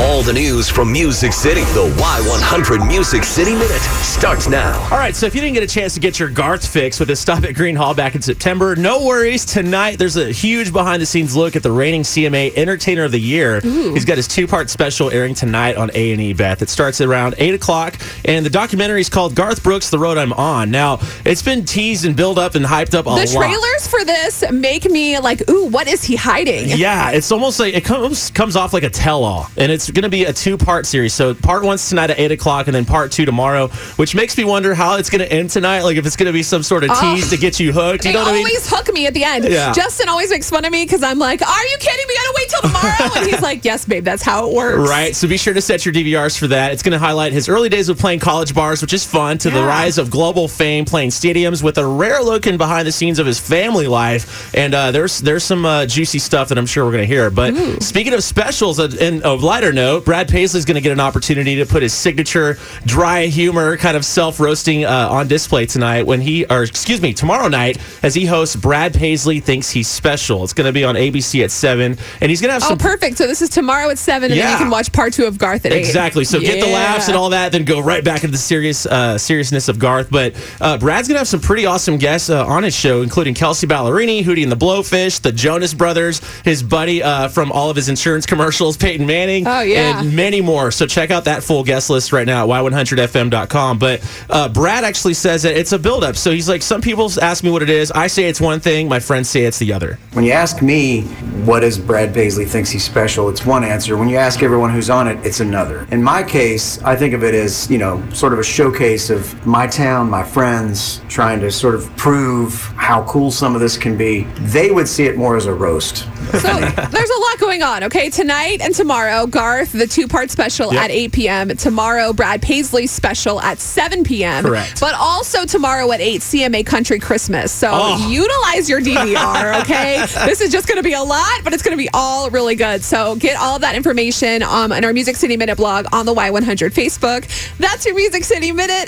All the news from Music City. The Y100 Music City Minute starts now. All right, so if you didn't get a chance to get your Garth fix with his stop at Green Hall back in September, no worries. Tonight, there's a huge behind the scenes look at the reigning CMA Entertainer of the Year. He's got his two part special airing tonight on A&E, Beth. It starts at around 8 o'clock, and the documentary is called Garth Brooks, The Road I'm On. Now, it's been teased and built up and hyped up a lot. The trailers for this make me like, ooh, what is he hiding? Yeah, it's almost like it comes comes off like a tell all, and it's going to be a two part series. So part one's tonight at eight o'clock, and then part two tomorrow, which makes me wonder how it's going to end tonight. Like if it's going to be some sort of Oh. tease to get you hooked. You They know what I mean? always hook me at the end. Yeah. Justin always makes fun of me because I'm like, "Are you kidding? We gotta wait till tomorrow." and he's like, "Yes, babe, that's how it works." Right, so be sure to set your DVRs for that. It's going to highlight his early days of playing college bars, which is fun, to the rise of global fame, playing stadiums with a rare look in behind the scenes of his family life. And uh, there's there's some uh, juicy stuff that I'm sure we're going to hear. But speaking of specials, uh, in a lighter note, Brad Paisley's going to get an opportunity to put his signature dry humor, kind of self roasting, uh, on display tonight when he, or excuse me, tomorrow night as he hosts Brad Paisley Thinks He's Special. It's going to be on ABC at 7. And he's going to have Oh, some perfect. So this is tomorrow at seven, and then you can watch part two of Garth at eight. Exactly. So get the laughs and all that, then go right back into the serious uh, seriousness of Garth. But uh, Brad's gonna have some pretty awesome guests uh, on his show, including Kelsea Ballerini, Hootie and the Blowfish, the Jonas Brothers, his buddy uh, from all of his insurance commercials, Peyton Manning, Oh, yeah. and many more. So check out that full guest list right now at y100fm.com. But uh, Brad actually says that it's a buildup. So he's like, some people ask me what it is. I say it's one thing. My friends say it's the other. When you ask me what is Brad Paisley thinks he's special, it's one answer. When you ask everyone who's on it, it's another. In my case, I think of it as, you know, sort of a showcase of my town, my friends, trying to sort of prove how cool some of this can be. They would see it more as a roast. So there's a lot going on. Okay, tonight and tomorrow, Garth, the two-part special Yep. at 8 p.m. Tomorrow, Brad Paisley special at 7 p.m. Correct. But also tomorrow at 8, CMA Country Christmas. So Oh. utilize your DVR. Okay, this is just going to be a lot, but it's going to be all really good. So get all that information um, in our Music City Minute blog on the Y100 Facebook. That's your Music City Minute.